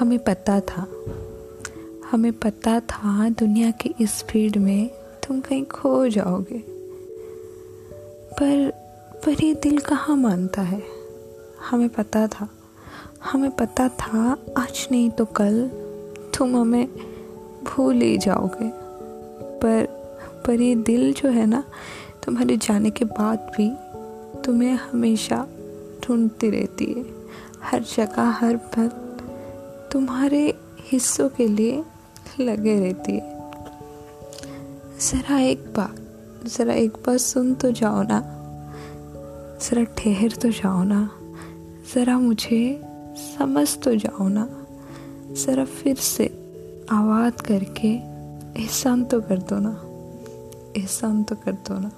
हमें पता था। हमें पता था, दुनिया की इस भीड़ में तुम कहीं खो जाओगे। पर पर ये दिल कहाँ मानता है? हमें पता था। हमें पता था, आज नहीं तो कल तुम हमें भूल ही जाओगे। पर पर ये दिल जो है ना, तुम्हारे जाने के बाद भी तुम्हें हमेशा ढूंढती रहती है। हर जगह, हर पल तुम्हारे हिस्सों के लिए लगे रहती है। ज़रा एक बार ज़रा एक बार सुन तो जाओ ना। ज़रा ठहर तो जाओ ना। ज़रा मुझे समझ तो जाओ ना। ज़रा फिर से आवाज़ करके एहसान तो कर दो ना। एहसान तो कर दो ना।